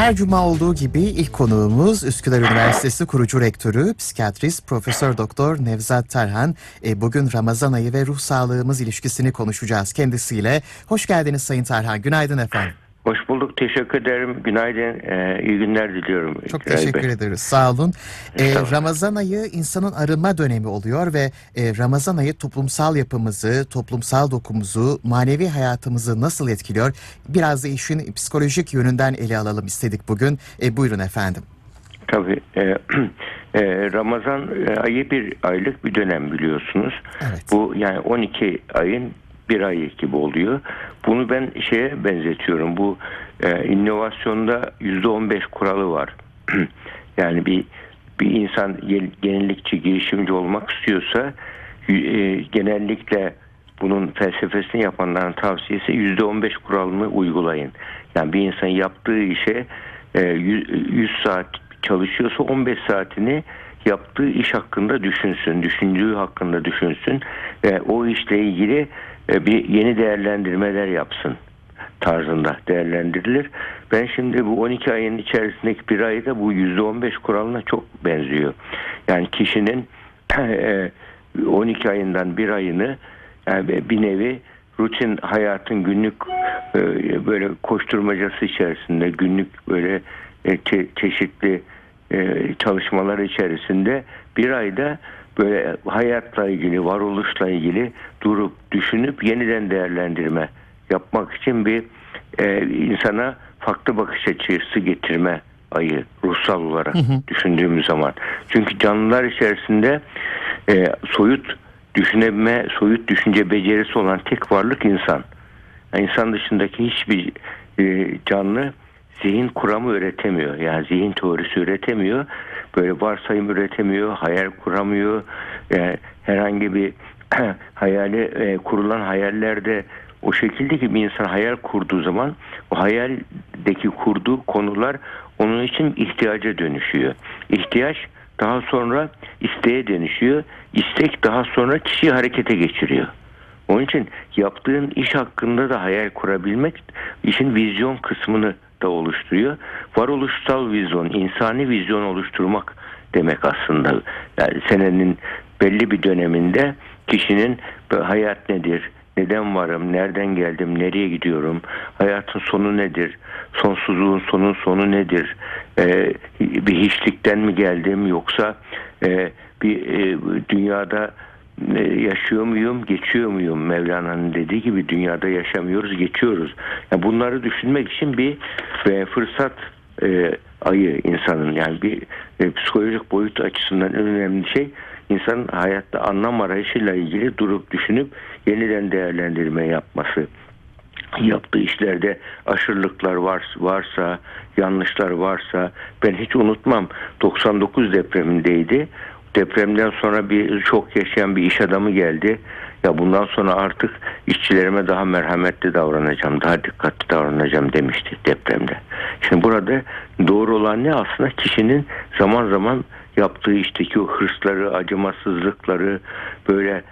Her cuma olduğu gibi ilk konuğumuz Üsküdar Üniversitesi kurucu rektörü, psikiyatrist Profesör Doktor Nevzat Tarhan. E, bugün Ramazan ayı ve ruh sağlığımız ilişkisini konuşacağız kendisiyle. Hoş geldiniz Sayın Tarhan. Günaydın efendim. Hoş bulduk. Teşekkür ederim. Günaydın. Ee, iyi günler diliyorum. Çok Giray teşekkür Bey. ederiz. Sağ olun. E, Estağfurullah. Ramazan ayı insanın arınma dönemi oluyor ve e, Ramazan ayı toplumsal yapımızı, toplumsal dokumuzu, manevi hayatımızı nasıl etkiliyor? Biraz da işin psikolojik yönünden ele alalım istedik bugün. E, buyurun efendim. Tabii. e, e, Ramazan e, ayı bir aylık bir dönem biliyorsunuz. Evet. Bu yani 12 ayın bir ayı gibi oluyor. Bunu ben şeye benzetiyorum. Bu e, inovasyonda %15 kuralı var. yani bir bir insan yenilikçi, girişimci olmak istiyorsa e, genellikle bunun felsefesini yapanların tavsiyesi %15 kuralını uygulayın. Yani bir insan yaptığı işe e, 100 saat çalışıyorsa 15 saatini yaptığı iş hakkında düşünsün, düşündüğü hakkında düşünsün ve o işle ilgili bir yeni değerlendirmeler yapsın tarzında değerlendirilir. Ben şimdi bu 12 ayın içerisindeki bir ayda bu %15 kuralına çok benziyor. Yani kişinin e, 12 ayından bir ayını yani bir nevi rutin hayatın günlük e, böyle koşturmacası içerisinde günlük böyle e, çe- çeşitli e, çalışmalar içerisinde bir ayda böyle hayatla ilgili, varoluşla ilgili durup düşünüp yeniden değerlendirme yapmak için bir e, insana farklı bakış açısı getirme ayı ruhsal olarak düşündüğümüz zaman. Çünkü canlılar içerisinde e, soyut düşünebilme, soyut düşünce becerisi olan tek varlık insan. Yani insan dışındaki hiçbir e, canlı zihin kuramı üretemiyor. Yani zihin teorisi üretemiyor. Böyle varsayım üretemiyor, hayal kuramıyor. E, herhangi bir hayali e, kurulan hayallerde o şekilde ki bir insan hayal kurduğu zaman o hayaldeki kurduğu konular onun için ihtiyaca dönüşüyor. İhtiyaç daha sonra isteğe dönüşüyor. İstek daha sonra kişiyi harekete geçiriyor. Onun için yaptığın iş hakkında da hayal kurabilmek işin vizyon kısmını da oluşturuyor. Varoluşsal vizyon, insani vizyon oluşturmak demek aslında. Yani senenin belli bir döneminde kişinin hayat nedir, neden varım, nereden geldim, nereye gidiyorum, hayatın sonu nedir, sonsuzluğun sonun sonu nedir, Ee, bir hiçlikten mi geldim yoksa e, bir e, dünyada yaşıyor muyum, geçiyor muyum? Mevlana'nın dediği gibi dünyada yaşamıyoruz, geçiyoruz. Yani bunları düşünmek için bir e, fırsat e, ayı insanın yani bir e, psikolojik boyut açısından en önemli şey insanın hayatta anlam arayışıyla ilgili durup düşünüp yeniden değerlendirme yapması yaptığı işlerde aşırılıklar var, varsa, yanlışlar varsa ben hiç unutmam 99 depremindeydi. Depremden sonra bir şok yaşayan bir iş adamı geldi. Ya bundan sonra artık işçilerime daha merhametli davranacağım, daha dikkatli davranacağım demişti depremde. Şimdi burada doğru olan ne aslında kişinin zaman zaman yaptığı işteki o hırsları, acımasızlıkları, böyle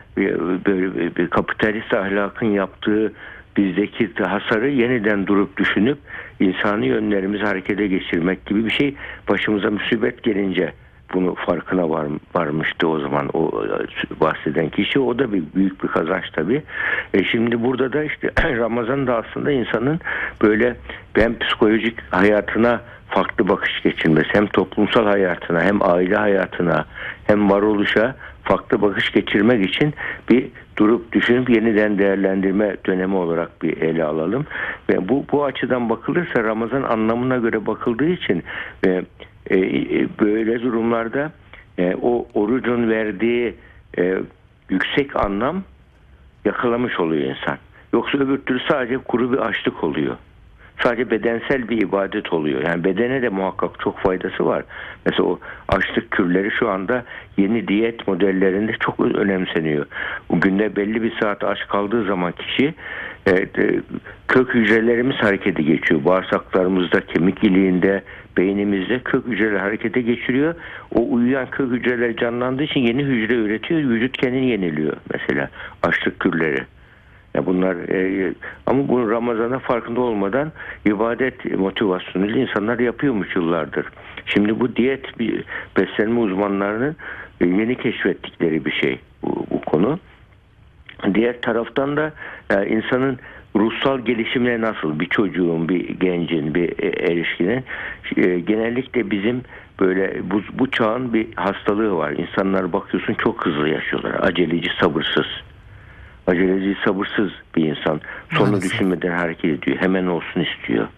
böyle bir kapitalist ahlakın yaptığı bizdeki hasarı yeniden durup düşünüp insani yönlerimizi harekete geçirmek gibi bir şey başımıza musibet gelince bunu farkına var, varmıştı o zaman o bahseden kişi. O da bir büyük bir kazanç tabii. E şimdi burada da işte Ramazan da aslında insanın böyle hem psikolojik hayatına farklı bakış geçirmesi hem toplumsal hayatına hem aile hayatına hem varoluşa farklı bakış geçirmek için bir durup düşünüp yeniden değerlendirme dönemi olarak bir ele alalım. Ve bu bu açıdan bakılırsa Ramazan anlamına göre bakıldığı için e, e, böyle durumlarda e, o orucun verdiği e, yüksek anlam yakalamış oluyor insan. Yoksa öbür türlü sadece kuru bir açlık oluyor. Sadece bedensel bir ibadet oluyor. Yani bedene de muhakkak çok faydası var. Mesela o açlık kürleri şu anda yeni diyet modellerinde çok önemseniyor. O günde belli bir saat aç kaldığı zaman kişi e, e, kök hücrelerimiz harekete geçiyor. Bağırsaklarımızda, kemik iliğinde, beynimizde kök hücreler harekete geçiriyor. O uyuyan kök hücreler canlandığı için yeni hücre üretiyor. Vücut kendini yeniliyor mesela açlık kürleri. Ya bunlar e, ama bunu Ramazan'a farkında olmadan ibadet motivasyonuyla insanlar yapıyormuş yıllardır. Şimdi bu diyet bir beslenme uzmanlarının e, yeni keşfettikleri bir şey bu, bu konu. Diğer taraftan da e, insanın ruhsal gelişimine nasıl bir çocuğun, bir gencin, bir e, erişkinin e, genellikle bizim böyle bu, bu çağın bir hastalığı var. İnsanlar bakıyorsun çok hızlı yaşıyorlar. Aceleci, sabırsız. Aceleci, sabırsız bir insan. Sonu Maalesef. düşünmeden hareket ediyor. Hemen olsun istiyor.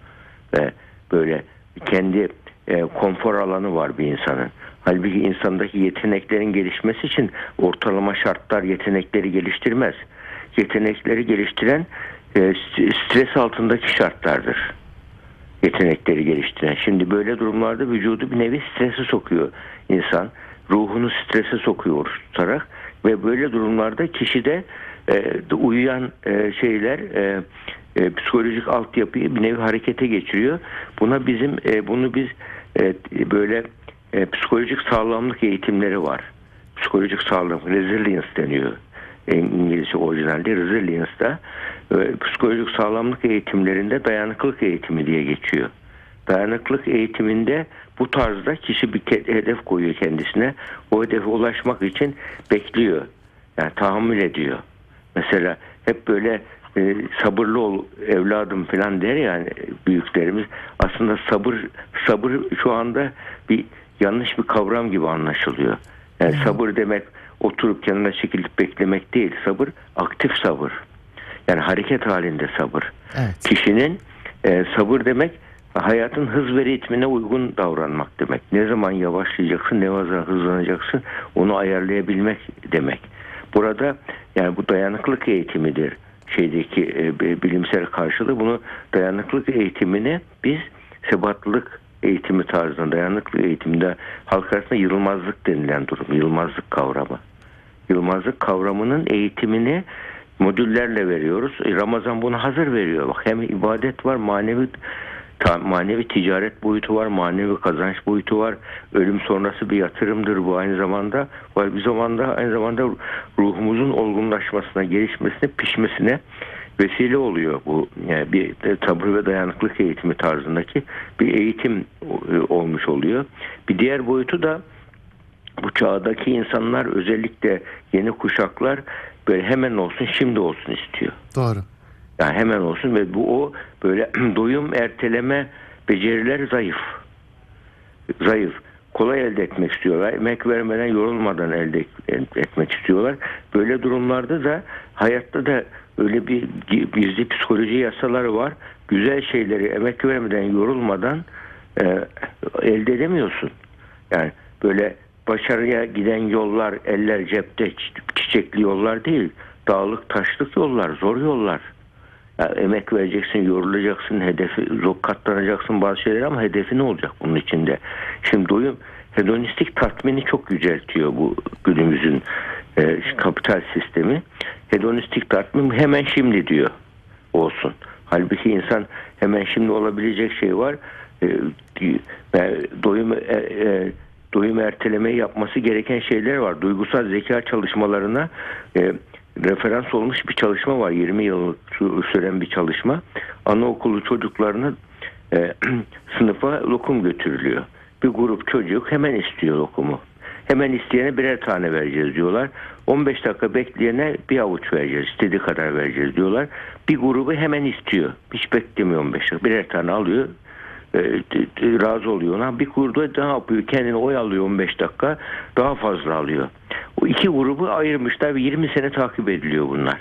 Ve böyle kendi e, konfor alanı var bir insanın. Halbuki insandaki yeteneklerin gelişmesi için ortalama şartlar yetenekleri geliştirmez. Yetenekleri geliştiren e, stres altındaki şartlardır. Yetenekleri geliştiren. Şimdi böyle durumlarda vücudu bir nevi strese sokuyor insan. Ruhunu strese sokuyor tutarak ve böyle durumlarda kişide e, uyuyan e, şeyler e, e, psikolojik altyapıyı bir nevi harekete geçiriyor. Buna bizim e, bunu biz e, böyle e, psikolojik sağlamlık eğitimleri var. Psikolojik sağlam resilience deniyor. E, İngilizce orijinalde resilience da e, psikolojik sağlamlık eğitimlerinde dayanıklılık eğitimi diye geçiyor. Dayanıklılık eğitiminde bu tarzda kişi bir hedef koyuyor kendisine. O hedefe ulaşmak için bekliyor. Yani tahammül ediyor. Mesela hep böyle e, sabırlı ol evladım falan der yani büyüklerimiz. Aslında sabır sabır şu anda bir yanlış bir kavram gibi anlaşılıyor. Yani sabır demek oturup kenara çekilip beklemek değil. Sabır aktif sabır. Yani hareket halinde sabır. Evet. Kişinin e, sabır demek hayatın hız ve ritmine uygun davranmak demek. Ne zaman yavaşlayacaksın, ne zaman hızlanacaksın onu ayarlayabilmek demek. Burada yani bu dayanıklık eğitimidir şeydeki e, bilimsel karşılığı bunu dayanıklık eğitimini biz sebatlılık eğitimi tarzında dayanıklık eğitiminde halk arasında yılmazlık denilen durum. Yılmazlık kavramı. Yılmazlık kavramının eğitimini modüllerle veriyoruz. E, Ramazan bunu hazır veriyor. Bak hem ibadet var, manevi manevi ticaret boyutu var, manevi kazanç boyutu var. Ölüm sonrası bir yatırımdır bu aynı zamanda. Var bir zamanda aynı zamanda ruhumuzun olgunlaşmasına, gelişmesine, pişmesine vesile oluyor bu yani bir sabır ve dayanıklık eğitimi tarzındaki bir eğitim e, olmuş oluyor. Bir diğer boyutu da bu çağdaki insanlar özellikle yeni kuşaklar böyle hemen olsun şimdi olsun istiyor. Doğru. Yani hemen olsun ve bu o böyle doyum erteleme beceriler zayıf. Zayıf. Kolay elde etmek istiyorlar. Emek vermeden yorulmadan elde etmek istiyorlar. Böyle durumlarda da hayatta da öyle bir gizli psikoloji yasaları var. Güzel şeyleri emek vermeden yorulmadan e, elde edemiyorsun. Yani böyle başarıya giden yollar eller cepte çiçekli yollar değil. Dağlık taşlık yollar, zor yollar. Yani emek vereceksin, yorulacaksın, hedefi zor katlanacaksın bazı şeyler ama hedefi ne olacak bunun içinde? Şimdi doyum hedonistik tatmini çok yüceltiyor bu günümüzün e, kapital sistemi. Hedonistik tatmin hemen şimdi diyor olsun. Halbuki insan hemen şimdi olabilecek şey var. E, e, doyum e, e, doyum ertelemeyi yapması gereken şeyler var. Duygusal zeka çalışmalarına e, referans olmuş bir çalışma var. 20 yıl süren bir çalışma. Anaokulu çocuklarına e, sınıfa lokum götürülüyor. Bir grup çocuk hemen istiyor lokumu. Hemen isteyene birer tane vereceğiz diyorlar. 15 dakika bekleyene bir avuç vereceğiz. İstediği kadar vereceğiz diyorlar. Bir grubu hemen istiyor. Hiç beklemiyor 15 dakika. Birer tane alıyor razı oluyor ona. Bir kurda ne yapıyor? Kendini oyalıyor 15 dakika. Daha fazla alıyor. O iki grubu ayırmışlar ve 20 sene takip ediliyor bunlar.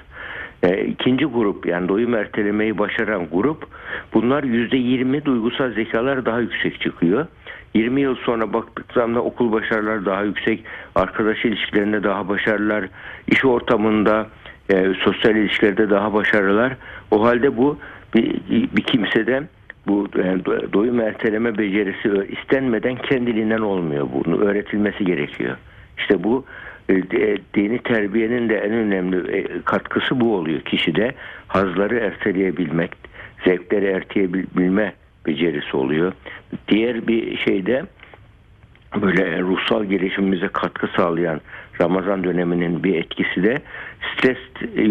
E, ikinci grup yani doyum ertelemeyi başaran grup bunlar %20 duygusal zekalar daha yüksek çıkıyor. 20 yıl sonra baktıklarında okul başarıları daha yüksek, arkadaş ilişkilerinde daha başarılar, iş ortamında, e, sosyal ilişkilerde daha başarılar. O halde bu bir, bir kimsede bu yani doyum erteleme becerisi istenmeden kendiliğinden olmuyor. Bunu öğretilmesi gerekiyor. İşte bu e, dini terbiyenin de en önemli e, katkısı bu oluyor. Kişide hazları erteleyebilmek, zevkleri erteleyebilme becerisi oluyor. Diğer bir şeyde böyle ruhsal gelişimimize katkı sağlayan Ramazan döneminin bir etkisi de stres e, e,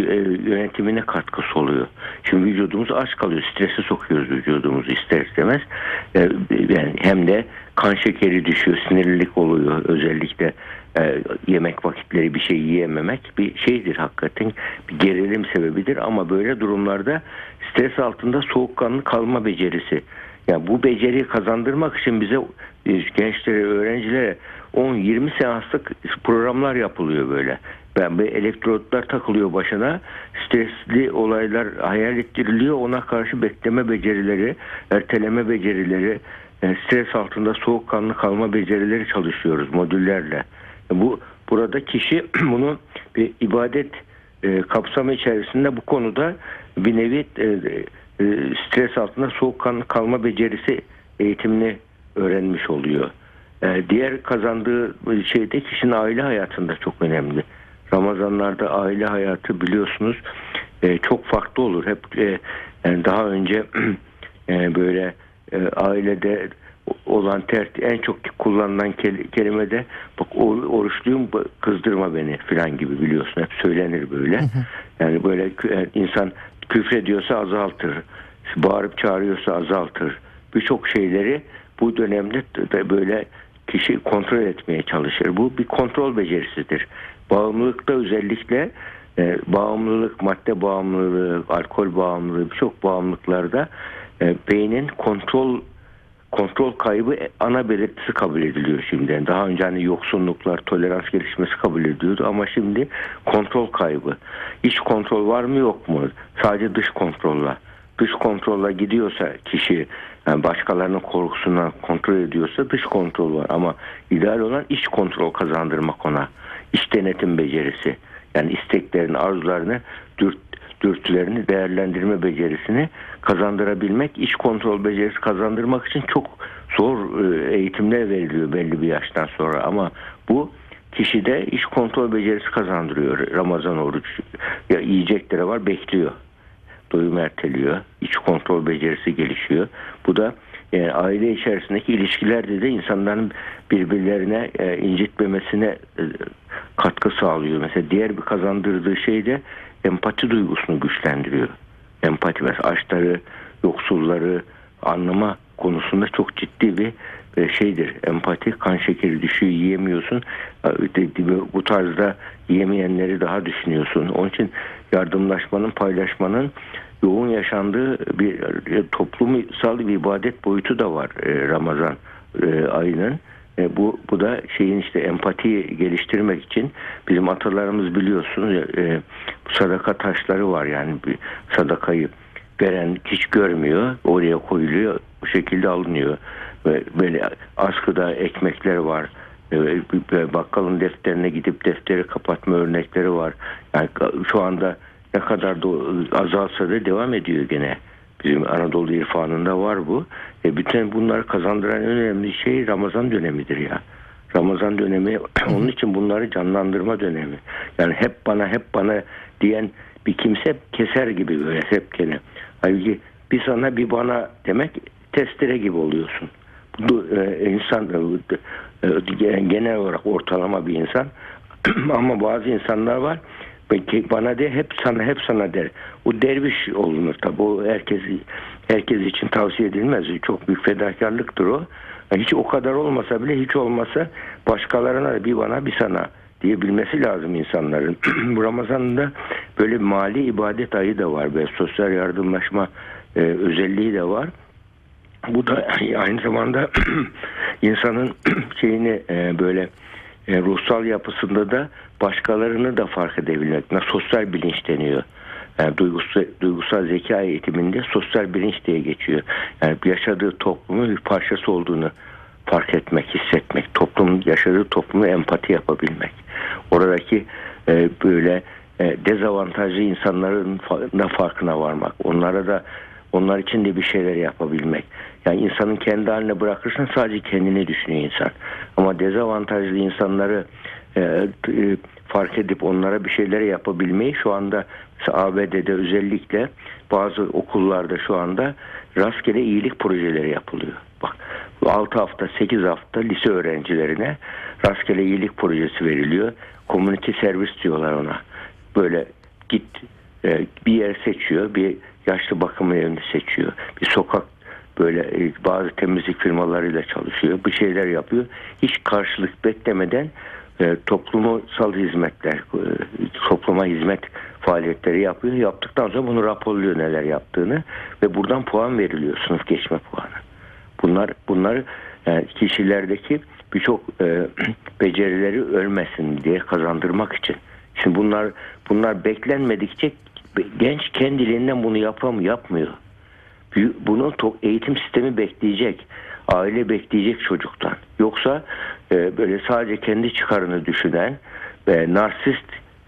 yönetimine katkısı oluyor. Şimdi vücudumuz aç kalıyor. Strese sokuyoruz vücudumuzu ister istemez. E, Yani hem de kan şekeri düşüyor, sinirlilik oluyor. Özellikle yemek vakitleri bir şey yiyememek bir şeydir hakikaten. Bir gerilim sebebidir ama böyle durumlarda stres altında soğukkanlı kalma becerisi. Yani bu beceriyi kazandırmak için bize e, gençlere, öğrencilere 10-20 seanslık programlar yapılıyor böyle. Ben bir elektrotlar takılıyor başına. Stresli olaylar hayal ettiriliyor. Ona karşı bekleme becerileri, erteleme becerileri, e, stres altında soğukkanlı kalma becerileri çalışıyoruz modüllerle. E, Bu burada kişi bunu bir ibadet kapsamı içerisinde bu konuda bir nevi e, stres altında soğukkanlı kalma becerisi eğitimini öğrenmiş oluyor. E, diğer kazandığı şey de kişinin aile hayatında çok önemli. Ramazanlarda aile hayatı biliyorsunuz e, çok farklı olur. Hep e, yani daha önce e, böyle e, ailede olan ter en çok kullanılan kel- kelime de bak or- oruçluyum kızdırma beni falan gibi biliyorsun hep söylenir böyle. Yani böyle e, insan küfrediyorsa azaltır. Bağırıp çağırıyorsa azaltır. Birçok şeyleri bu dönemde de böyle kişi kontrol etmeye çalışır. Bu bir kontrol becerisidir. Bağımlılıkta özellikle e, bağımlılık, madde bağımlılığı, alkol bağımlılığı birçok bağımlılıklarda e, beynin kontrol kontrol kaybı ana belirtisi kabul ediliyor şimdi. Daha önce hani yoksunluklar, tolerans gelişmesi kabul ediyordu ama şimdi kontrol kaybı. İç kontrol var mı yok mu? Sadece dış kontrolle. Dış kontrolle gidiyorsa kişi yani başkalarının korkusundan kontrol ediyorsa dış kontrol var ama ideal olan iç kontrol kazandırmak ona. İç denetim becerisi. Yani isteklerini, arzularını, dürtülerini değerlendirme becerisini kazandırabilmek, iç kontrol becerisi kazandırmak için çok zor e, eğitimler veriliyor belli bir yaştan sonra ama bu kişide iç kontrol becerisi kazandırıyor. Ramazan oruç ya yiyecekleri var bekliyor. Doyum erteliyor. iç kontrol becerisi gelişiyor. Bu da e, aile içerisindeki ilişkilerde de insanların birbirlerine e, incitmemesine e, katkı sağlıyor. Mesela diğer bir kazandırdığı şey de empati duygusunu güçlendiriyor. Empati mesela açları, yoksulları anlama konusunda çok ciddi bir e, şeydir. Empati, kan şekeri düşüyor, yiyemiyorsun. E, Bu tarzda yiyemeyenleri daha düşünüyorsun. Onun için yardımlaşmanın, paylaşmanın yoğun yaşandığı bir e, toplumsal bir ibadet boyutu da var Ramazan ayının. E, bu bu da şeyin işte empatiyi geliştirmek için bizim atalarımız biliyorsunuz e, sadaka taşları var yani bir sadakayı veren hiç görmüyor oraya koyuluyor bu şekilde alınıyor. Ve böyle askıda ekmekler var e, bakkalın defterine gidip defteri kapatma örnekleri var. Yani şu anda ne kadar da azalsa da devam ediyor gene. Bizim Anadolu irfanında var bu. E bütün bunları kazandıran önemli şey Ramazan dönemidir ya. Ramazan dönemi onun için bunları canlandırma dönemi. Yani hep bana hep bana diyen bir kimse keser gibi böyle hep gene. Halbuki bir sana bir bana demek testere gibi oluyorsun. Bu e, insan e, genel olarak ortalama bir insan ama bazı insanlar var Peki bana de hep sana hep sana der. O derviş olunur tabi. O herkes herkes için tavsiye edilmez. Çok büyük fedakarlıktır o. Hiç o kadar olmasa bile hiç olmasa başkalarına bir bana bir sana diyebilmesi lazım insanların. Bu Ramazan'da böyle mali ibadet ayı da var ve sosyal yardımlaşma e, özelliği de var. Bu da aynı zamanda insanın şeyini e, böyle e, ruhsal yapısında da başkalarını da fark edebilmek. Sosyal bilinç deniyor. Yani duygusal, duygusal zeka eğitiminde sosyal bilinç diye geçiyor. Yani yaşadığı toplumun bir parçası olduğunu fark etmek, hissetmek. Toplumun yaşadığı toplumu empati yapabilmek. Oradaki e, böyle e, dezavantajlı insanların da farkına varmak. Onlara da onlar için de bir şeyler yapabilmek. Yani insanın kendi haline bırakırsan sadece kendini düşünüyor insan. Ama dezavantajlı insanları e, e, fark edip onlara bir şeyler yapabilmeyi şu anda ABD'de özellikle bazı okullarda şu anda rastgele iyilik projeleri yapılıyor. Bak 6 hafta 8 hafta lise öğrencilerine rastgele iyilik projesi veriliyor. Community servis diyorlar ona. Böyle git e, bir yer seçiyor. Bir yaşlı bakım evini seçiyor. Bir sokak böyle e, bazı temizlik firmalarıyla çalışıyor. Bir şeyler yapıyor. Hiç karşılık beklemeden e, toplumsal hizmetler, e, topluma hizmet faaliyetleri yapıyor. Yaptıktan sonra bunu raporluyor neler yaptığını ve buradan puan veriliyor. Sınıf geçme puanı. Bunlar bunlar yani kişilerdeki birçok e, becerileri ölmesin diye kazandırmak için. Şimdi bunlar bunlar beklenmedikçe genç kendiliğinden bunu yapam yapmıyor. Bunu eğitim sistemi bekleyecek. Aile bekleyecek çocuktan. Yoksa e, böyle sadece kendi çıkarını düşünen ve narsist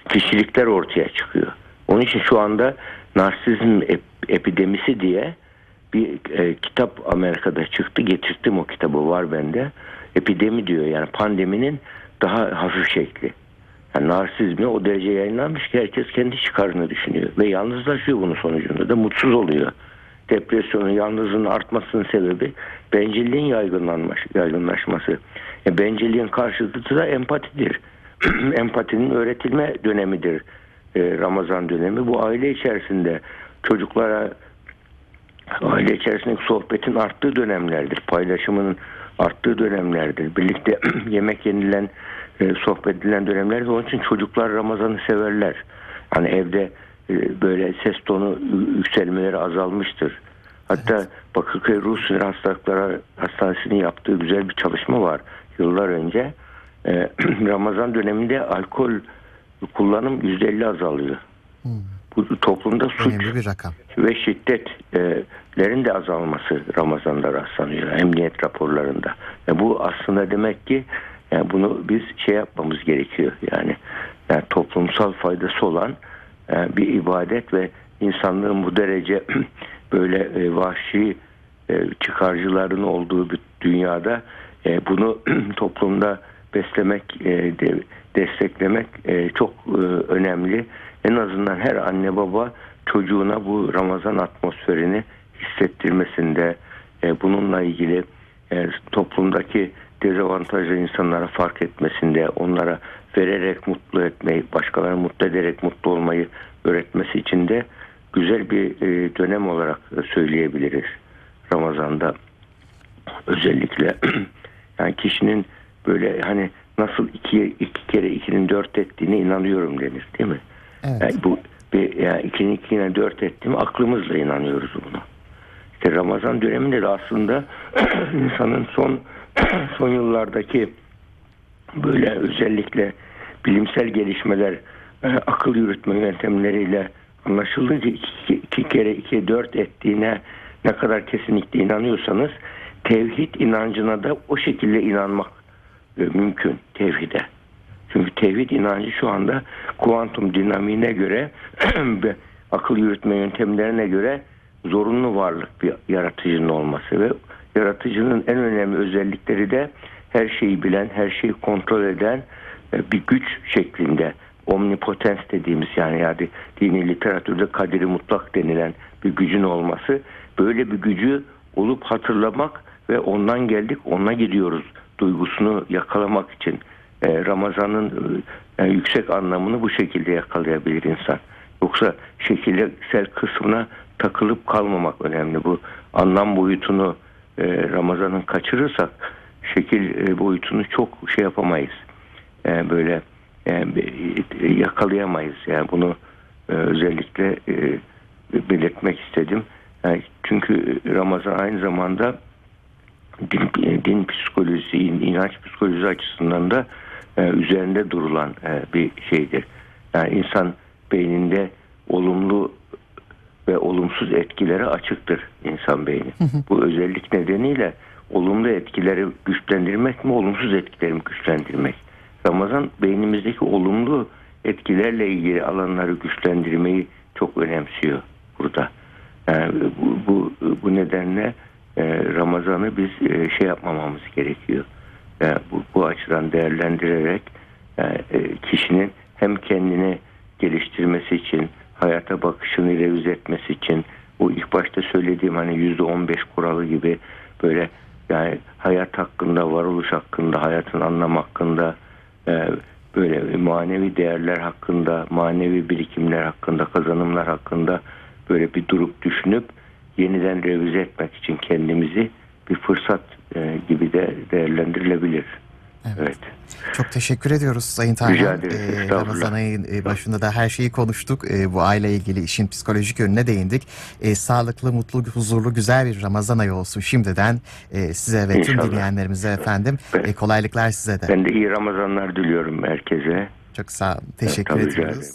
kişilikler ortaya çıkıyor. Onun için şu anda narsizm ep, epidemisi diye bir e, kitap Amerika'da çıktı. Getirttim o kitabı var bende. Epidemi diyor yani pandeminin daha hafif şekli. Yani narsizmi o derece yayınlanmış ki herkes kendi çıkarını düşünüyor. Ve yalnızlaşıyor bunun sonucunda da mutsuz oluyor. Depresyonun, yalnızlığın artmasının sebebi bencilliğin yaygınlanmış, yaygınlaşması. E, bencilliğin karşıtı da empatidir. Empatinin öğretilme dönemidir e, Ramazan dönemi. Bu aile içerisinde çocuklara aile içerisindeki sohbetin arttığı dönemlerdir. Paylaşımının arttığı dönemlerdir. Birlikte yemek yenilen, e, sohbet edilen dönemlerdir. Onun için çocuklar Ramazan'ı severler. Hani evde e, böyle ses tonu yükselmeleri azalmıştır. Hatta evet. Bakırköy Ruh Sinir Hastalıkları Hastanesi'nin yaptığı güzel bir çalışma var yıllar önce. E, Ramazan döneminde alkol kullanım %50 azalıyor. Hmm. Bu toplumda suç bir rakam. ve şiddetlerin de azalması Ramazan'da rastlanıyor emniyet raporlarında. Yani bu aslında demek ki yani bunu biz şey yapmamız gerekiyor yani, yani toplumsal faydası olan e, bir ibadet ve insanlığın bu derece böyle e, vahşi e, çıkarcıların olduğu bir dünyada bunu toplumda beslemek, desteklemek çok önemli. En azından her anne baba çocuğuna bu Ramazan atmosferini hissettirmesinde, bununla ilgili toplumdaki dezavantajlı insanlara fark etmesinde, onlara vererek mutlu etmeyi, başkalarını mutlu ederek mutlu olmayı öğretmesi için de güzel bir e, dönem olarak söyleyebiliriz Ramazan'da özellikle yani kişinin böyle hani nasıl iki, iki kere ikinin dört ettiğine inanıyorum denir değil mi? Evet. Yani bu bir, yani ikinin ikine dört ettiğimi aklımızla inanıyoruz buna. İşte Ramazan döneminde de aslında insanın son son yıllardaki böyle özellikle bilimsel gelişmeler e, akıl yürütme yöntemleriyle anlaşıldı ki iki, iki kere iki dört ettiğine ne kadar kesinlikle inanıyorsanız tevhid inancına da o şekilde inanmak e, mümkün tevhide. Çünkü tevhid inancı şu anda kuantum dinamiğine göre akıl yürütme yöntemlerine göre zorunlu varlık bir yaratıcının olması ve yaratıcının en önemli özellikleri de her şeyi bilen, her şeyi kontrol eden e, bir güç şeklinde omnipotens dediğimiz yani yani dini literatürde kaderi mutlak denilen bir gücün olması böyle bir gücü olup hatırlamak ve ondan geldik ona gidiyoruz duygusunu yakalamak için e, Ramazan'ın e, yüksek anlamını bu şekilde yakalayabilir insan. Yoksa şekilsel kısmına takılıp kalmamak önemli. Bu anlam boyutunu e, Ramazan'ın kaçırırsak şekil e, boyutunu çok şey yapamayız. E, böyle yakalayamayız. Yani bunu özellikle belirtmek istedim. Çünkü Ramazan aynı zamanda din, din psikolojisi, inanç psikolojisi açısından da üzerinde durulan bir şeydir. Yani insan beyninde olumlu olumsuz etkilere açıktır insan beyni. Hı hı. Bu özellik nedeniyle olumlu etkileri güçlendirmek mi, olumsuz etkileri mi güçlendirmek? Ramazan beynimizdeki olumlu etkilerle ilgili alanları güçlendirmeyi çok önemsiyor burada. Yani bu, bu, bu nedenle e, Ramazan'ı biz e, şey yapmamamız gerekiyor. Yani bu, bu açıdan değerlendirerek e, kişinin hem kendini geliştirmesi için, hayata bakışını revize etmesi için, bu ilk başta söylediğim hani yüzde on beş kuralı gibi böyle yani hakkında, varoluş hakkında, hayatın anlamı hakkında, e, böyle manevi değerler hakkında, manevi birikimler hakkında, kazanımlar hakkında böyle bir durup düşünüp yeniden revize etmek için kendimizi bir fırsat e, gibi de değerlendirilebilir. Evet. Evet. Çok teşekkür ediyoruz Sayın Tarhan. Rica ederim, Ee, estağfurullah. Ramazan ayın e, başında da her şeyi konuştuk. Ee, bu aile ilgili işin psikolojik yönüne değindik. Ee, sağlıklı, mutlu, huzurlu, güzel bir Ramazan ayı olsun şimdiden. Ee, size ve tüm İnşallah. dinleyenlerimize efendim. Ben- Ee, kolaylıklar size de. Ben de iyi Ramazanlar diliyorum herkese. Çok sağ olun. Teşekkür rica ediyoruz.